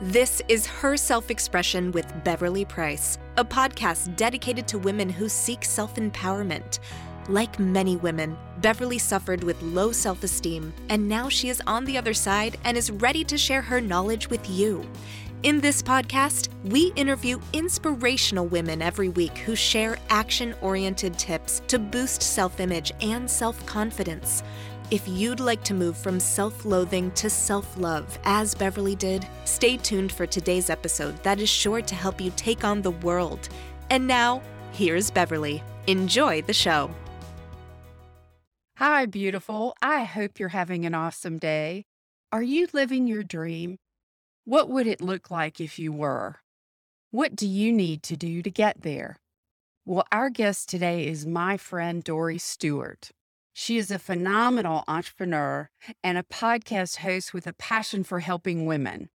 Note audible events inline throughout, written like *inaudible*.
This is Her Self Expression with Beverly Price, a podcast dedicated to women who seek self empowerment. Like many women, Beverly suffered with low self esteem, and now she is on the other side and is ready to share her knowledge with you. In this podcast, we interview inspirational women every week who share action oriented tips to boost self image and self confidence. If you'd like to move from self loathing to self love, as Beverly did, stay tuned for today's episode that is sure to help you take on the world. And now, here's Beverly. Enjoy the show. Hi, beautiful. I hope you're having an awesome day. Are you living your dream? What would it look like if you were? What do you need to do to get there? Well, our guest today is my friend Dori Stewart. She is a phenomenal entrepreneur and a podcast host with a passion for helping women.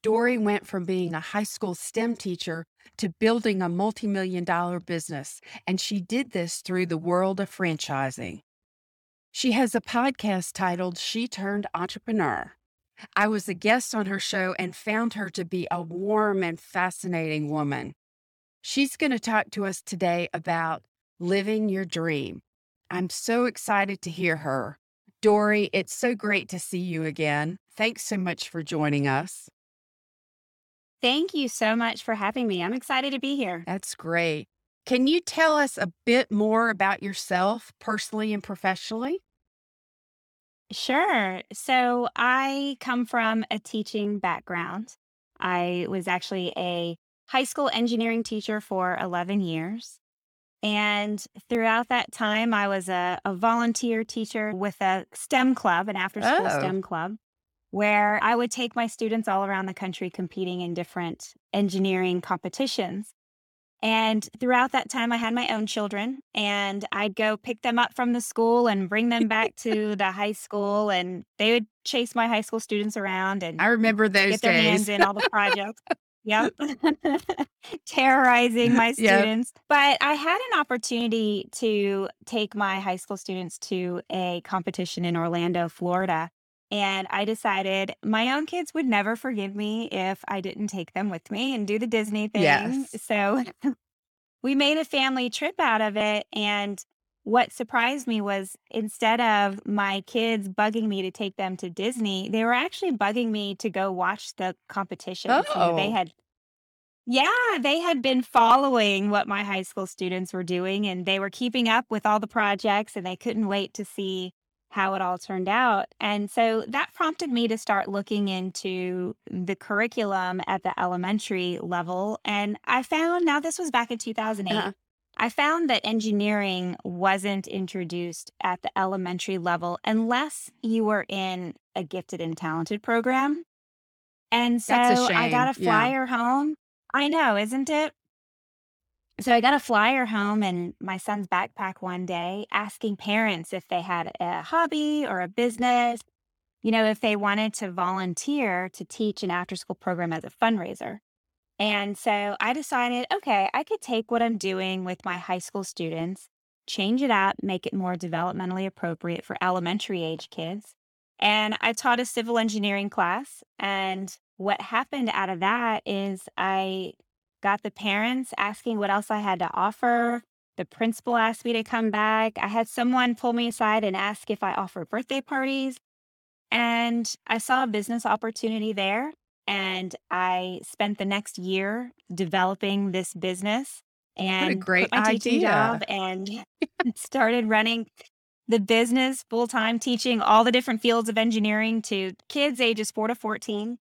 Dori went from being a high school STEM teacher to building a multi million dollar business, and she did this through the world of franchising. She has a podcast titled She Turned Entrepreneur. I was a guest on her show and found her to be a warm and fascinating woman. She's going to talk to us today about living your dream. I'm so excited to hear her. Dori, it's so great to see you again. Thanks so much for joining us. Thank you so much for having me. I'm excited to be here. That's great. Can you tell us a bit more about yourself, personally and professionally? Sure. So, I come from a teaching background. I was actually a high school engineering teacher for 11 years. And throughout that time, I was a, a volunteer teacher with a STEM club, an after school Oh, STEM club, where I would take my students all around the country competing in different engineering competitions. And throughout that time, I had my own children, and I'd go pick them up from the school and bring them back to the high school, and they would chase my high school students around and I remember those get their hands days. in all the *laughs* projects. Yep. *laughs* Terrorizing my Yep. students. But I had an opportunity to take my high school students to a competition in Orlando, Florida. And I decided my own kids would never forgive me if I didn't take them with me and do the Disney thing. Yes. So *laughs* we made a family trip out of it. And what surprised me was instead of my kids bugging me to take them to Disney, they were actually bugging me to go watch the competition. Oh. they had, yeah, they had been following what my high school students were doing and they were keeping up with all the projects and they couldn't wait to see how it all turned out. And so that prompted me to start looking into the curriculum at the elementary level. And I found now this was back in 2008. uh-huh. I found that engineering wasn't introduced at the elementary level unless you were in a gifted and talented program. And so I got a Yeah. flyer home. I know, isn't it? So I got a flyer home in my son's backpack one day asking parents if they had a hobby or a business, you know, if they wanted to volunteer to teach an after school program as a fundraiser. And so I decided, okay, I could take what I'm doing with my high school students, change it up, make it more developmentally appropriate for elementary age kids. And I taught a civil engineering class. And what happened out of that is I got the parents asking what else I had to offer. The principal asked me to come back. I had someone pull me aside and ask if I offer birthday parties. And I saw a business opportunity there. And I spent the next year developing this business and great my teaching job idea. and *laughs* *laughs* started running the business full time, teaching all the different fields of engineering to kids ages four to 14.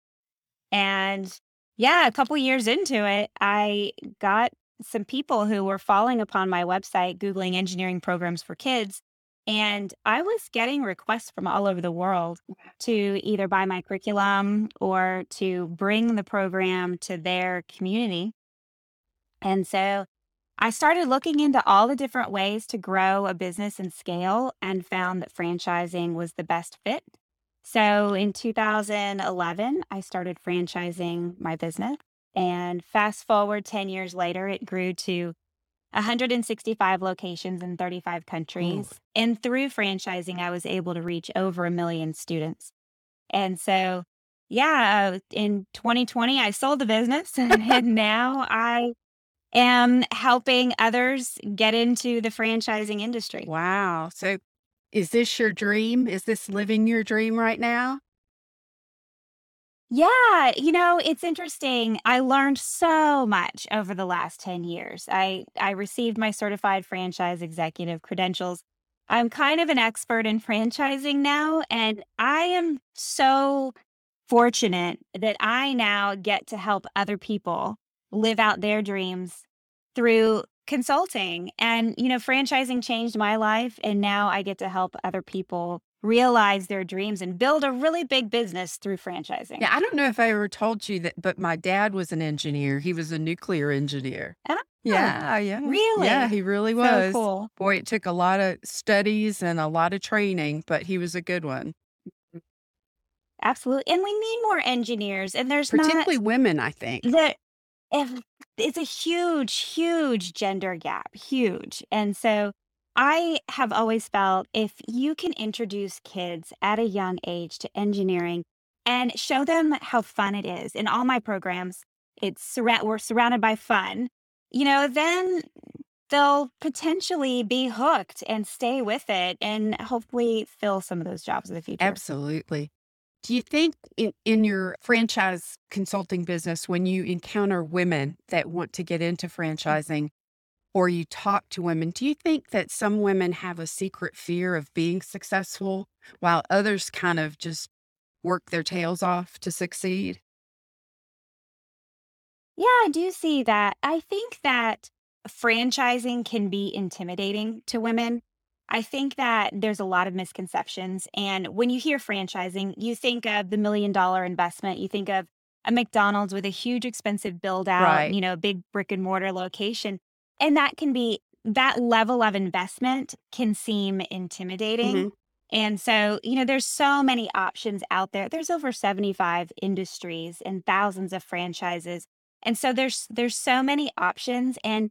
And yeah, a couple years into it, I got some people who were falling upon my website, Googling engineering programs for kids. And I was getting requests from all over the world to either buy my curriculum or to bring the program to their community. And so I started looking into all the different ways to grow a business and scale and found that franchising was the best fit. So in 2011, I started franchising my business. And fast forward 10 years later, it grew to 165 locations in 35 Ooh. countries. And through franchising, I was able to reach over a million students. And so, yeah, uh, in 2020, I sold the business *laughs* and now I am helping others get into the franchising industry. Wow. So is this your dream? Is this living your dream right now? Yeah, you know, it's interesting. I learned so much over the last 10 years. I I received my certified franchise executive credentials. I'm kind of an expert in franchising now, and I am so fortunate that I now get to help other people live out their dreams through consulting. And, you know, franchising changed my life. And now I get to help other people realize their dreams and build a really big business through franchising. Yeah, I don't know if I ever told you that, but my dad was an engineer. He was a nuclear engineer. Oh, Yeah, yeah. really? Yeah, he really So was. cool. Boy, it took a lot of studies and a lot of training, but he was a good one. Absolutely. And we need more engineers. And there's not Particularly women, I think. That if it's a huge, huge gender gap, huge. And so I have always felt if you can introduce kids at a young age to engineering and show them how fun it is. In all my programs, it's surra- we're surrounded by fun. You know, then they'll potentially be hooked and stay with it and hopefully fill some of those jobs in the future. Absolutely. Do you think in, in your franchise consulting business, when you encounter women that want to get into mm. franchising or you talk to women, do you think that some women have a secret fear of being successful while others kind of just work their tails off to succeed? Yeah, I do see that. I think that franchising can be intimidating to women. I think that there's a lot of misconceptions. And when you hear franchising, you think of the million dollar investment, you think of a McDonald's with a huge expensive build out, Right. you know, big brick and mortar location. And that can be, that level of investment can seem intimidating. Mhm. And so, you know, there's so many options out there. There's over 75 industries and thousands of franchises. And so there's there's so many options and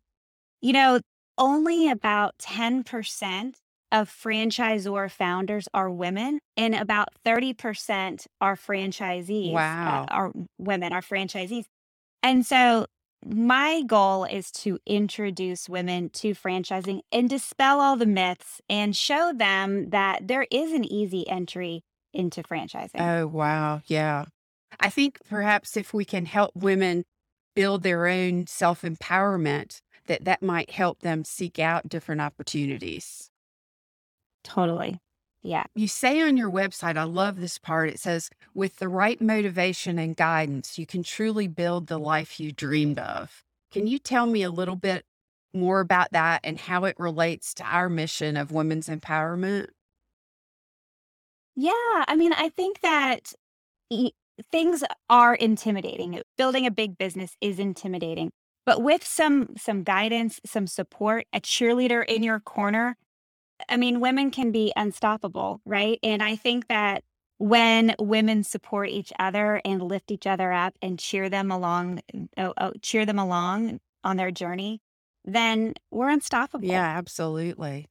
you know, only about 10% of franchisor founders are women and about 30% are franchisees. uh, Wow. are women, are franchisees. And so my goal is to introduce women to franchising and dispel all the myths and show them that there is an easy entry into franchising. Oh, wow. Yeah. I think perhaps if we can help women build their own self empowerment, that that might help them seek out different opportunities. totally. Yeah. You say on your website, I love this part. It says, with the right motivation and guidance, you can truly build the life you dreamed of. Can you tell me a little bit more about that and how it relates to our mission of women's empowerment? Yeah, I mean, I think that things are intimidating. Building a big business is intimidating. But with some some guidance, some support, a cheerleader in your corner, I mean, women can be unstoppable, right? And I think that when women support each other and lift each other up and cheer them along, oh, oh, cheer them along on their journey, then we're unstoppable. Yeah, absolutely.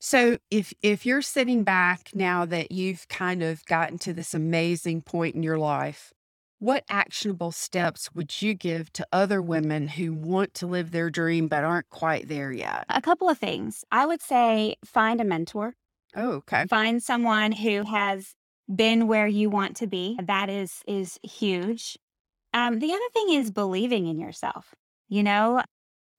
So if if you're sitting back now that you've kind of gotten to this amazing point in your life, what actionable steps would you give to other women who want to live their dream but aren't quite there yet? A couple of things. I would say find a mentor. Oh, okay. find someone who has been where you want to be that is is huge um the other thing is believing in yourself you know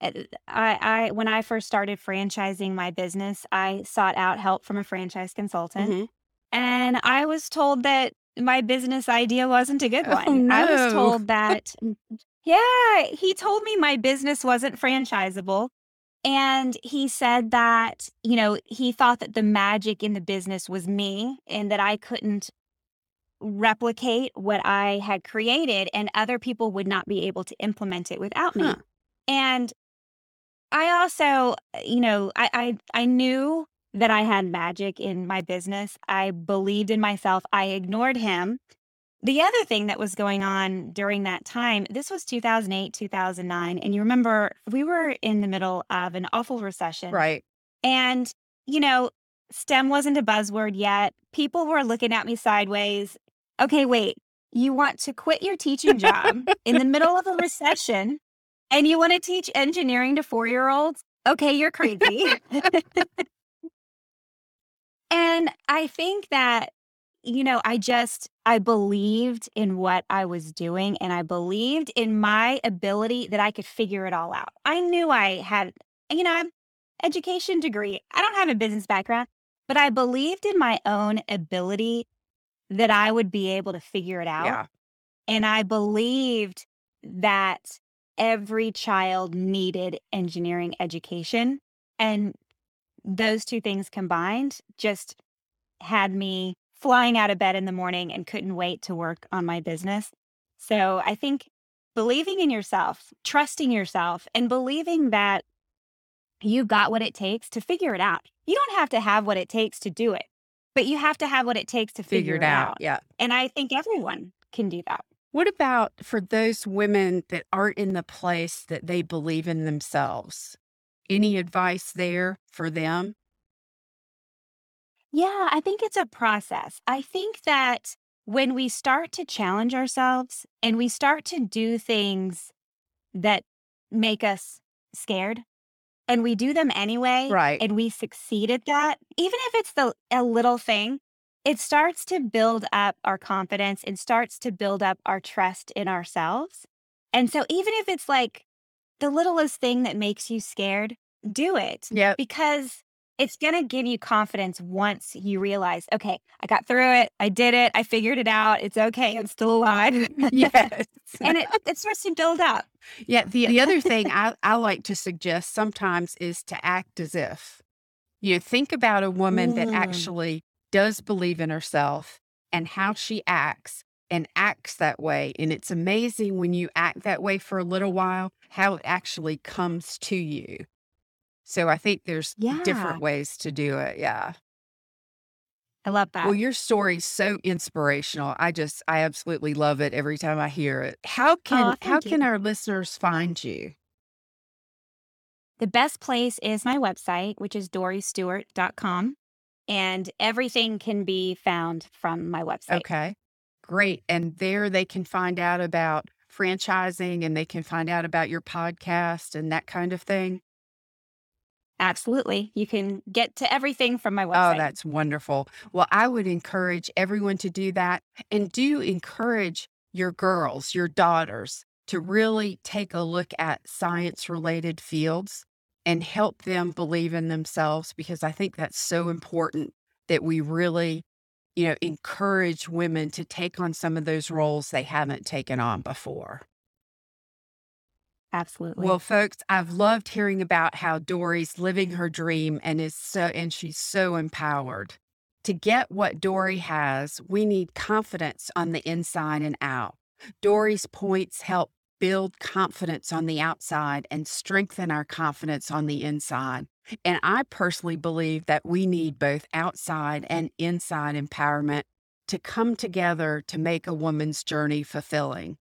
Uh, i i when i first started franchising my business i sought out help from a franchise consultant Mhm. and i was told that my business idea wasn't a good Oh, one i was told *laughs* that yeah he told me my business wasn't franchisable and he said that, you know, he thought that the magic in the business was me and that I couldn't replicate what I had created and other people would not be able to implement it without me. Huh. And I also, you know, I, I I knew that I had magic in my business. I believed in myself. I ignored him. The other thing that was going on during that time, this was 2008, 2009. And you remember we were in the middle of an awful recession. Right. And, you know, STEM wasn't a buzzword yet. People were looking at me sideways. Okay, wait, you want to quit your teaching job in the middle of a recession and you want to teach engineering to four year olds, okay, you're crazy. *laughs* *laughs* *laughs* and I think that, you know, I just, I believed in what I was doing and I believed in my ability that I could figure it all out. I knew I had, you know, I'm education degree. I don't have a business background, but I believed in my own ability that I would be able to figure it out. Yeah. And I believed that every child needed engineering education. And those two things combined just had me flying out of bed in the morning and couldn't wait to work on my business. So I think believing in yourself, trusting yourself, and believing that you've got what it takes to figure it out. You don't have to have what it takes to do it, but you have to have what it takes to figure, Figure it out. Yeah. And I think everyone can do that. What about for those women that aren't in the place that they believe in themselves? Any advice there for them? Yeah, I think it's a process. I think that when we start to challenge ourselves and we start to do things that make us scared and we do them anyway Right. and we succeed at that, even if it's the a little thing, it starts to build up our confidence and starts to build up our trust in ourselves. And so even if it's like the littlest thing that makes you scared, do it Yep. because it's going to give you confidence once you realize, okay, I got through it. I did it. I figured it out. It's okay. I'm still alive. *laughs* Yes. and it, it starts to build up. Yeah. The, the other thing *laughs* I, I like to suggest sometimes is to act as if. You think about a woman that Mm. actually does believe in herself and how she acts and acts that way. And it's amazing when you act that way for a little while, how it actually comes to you. So I think there's Yeah. different ways to do it. Yeah. I love that. Well, your story's so inspirational. I just, I absolutely love it every time I hear it. How can, how you. can our listeners find you? The best place is my website, which is doristewart.com. And everything can be found from my website. Okay. Great. And there they can find out about franchising and they can find out about your podcast and that kind of thing. Absolutely. You can get to everything from my oh, website. Oh, that's wonderful. Well, I would encourage everyone to do that and do encourage your girls, your daughters to really take a look at science related fields and help them believe in themselves because I think that's so important that we really, you know, encourage women to take on some of those roles they haven't taken on before. Absolutely. Well, folks, I've loved hearing about how Dori's living her dream and is so and she's so empowered. To get what Dori has, we need confidence on the inside and out. Dori's points help build confidence on the outside and strengthen our confidence on the inside. And I personally believe that we need both outside and inside empowerment to come together to make a woman's journey fulfilling.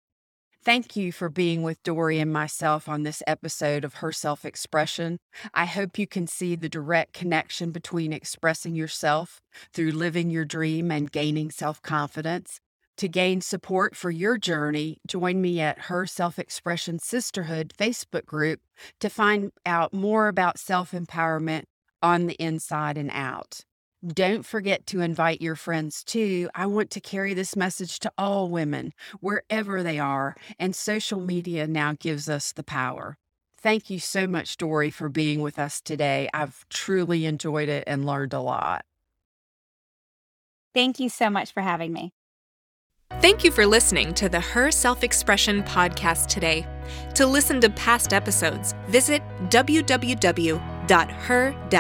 Thank you for being with Dori and myself on this episode of Her Self Expression. I hope you can see the direct connection between expressing yourself through living your dream and gaining self confidence. To gain support for your journey, join me at Her Self Expression Sisterhood Facebook group to find out more about self empowerment on the inside and out. Don't forget to invite your friends too. I want to carry this message to all women, wherever they are, and social media now gives us the power. Thank you so much, Dori, for being with us today. I've truly enjoyed it and learned a lot. Thank you so much for having me. Thank you for listening to the Her Self Expression podcast today. To listen to past episodes, visit www.her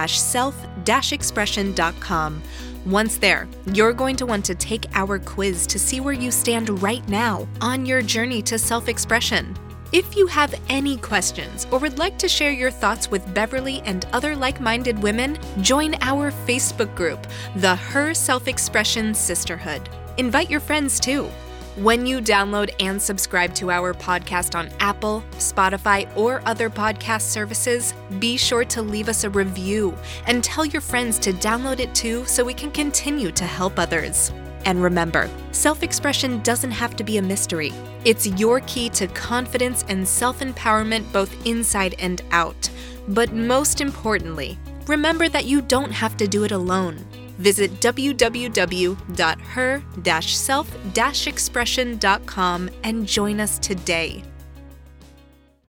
self expression.com. Once there, you're going to want to take our quiz to see where you stand right now on your journey to self expression. If you have any questions or would like to share your thoughts with Beverly and other like minded women, join our Facebook group, the Her Self Expression Sisterhood. Invite your friends too. When you download and subscribe to our podcast on Apple, Spotify, or other podcast services, be sure to leave us a review and tell your friends to download it too so we can continue to help others. And remember, self expression doesn't have to be a mystery. It's your key to confidence and self empowerment both inside and out. But most importantly, remember that you don't have to do it alone. Visit www.her-self-expression.com and join us today.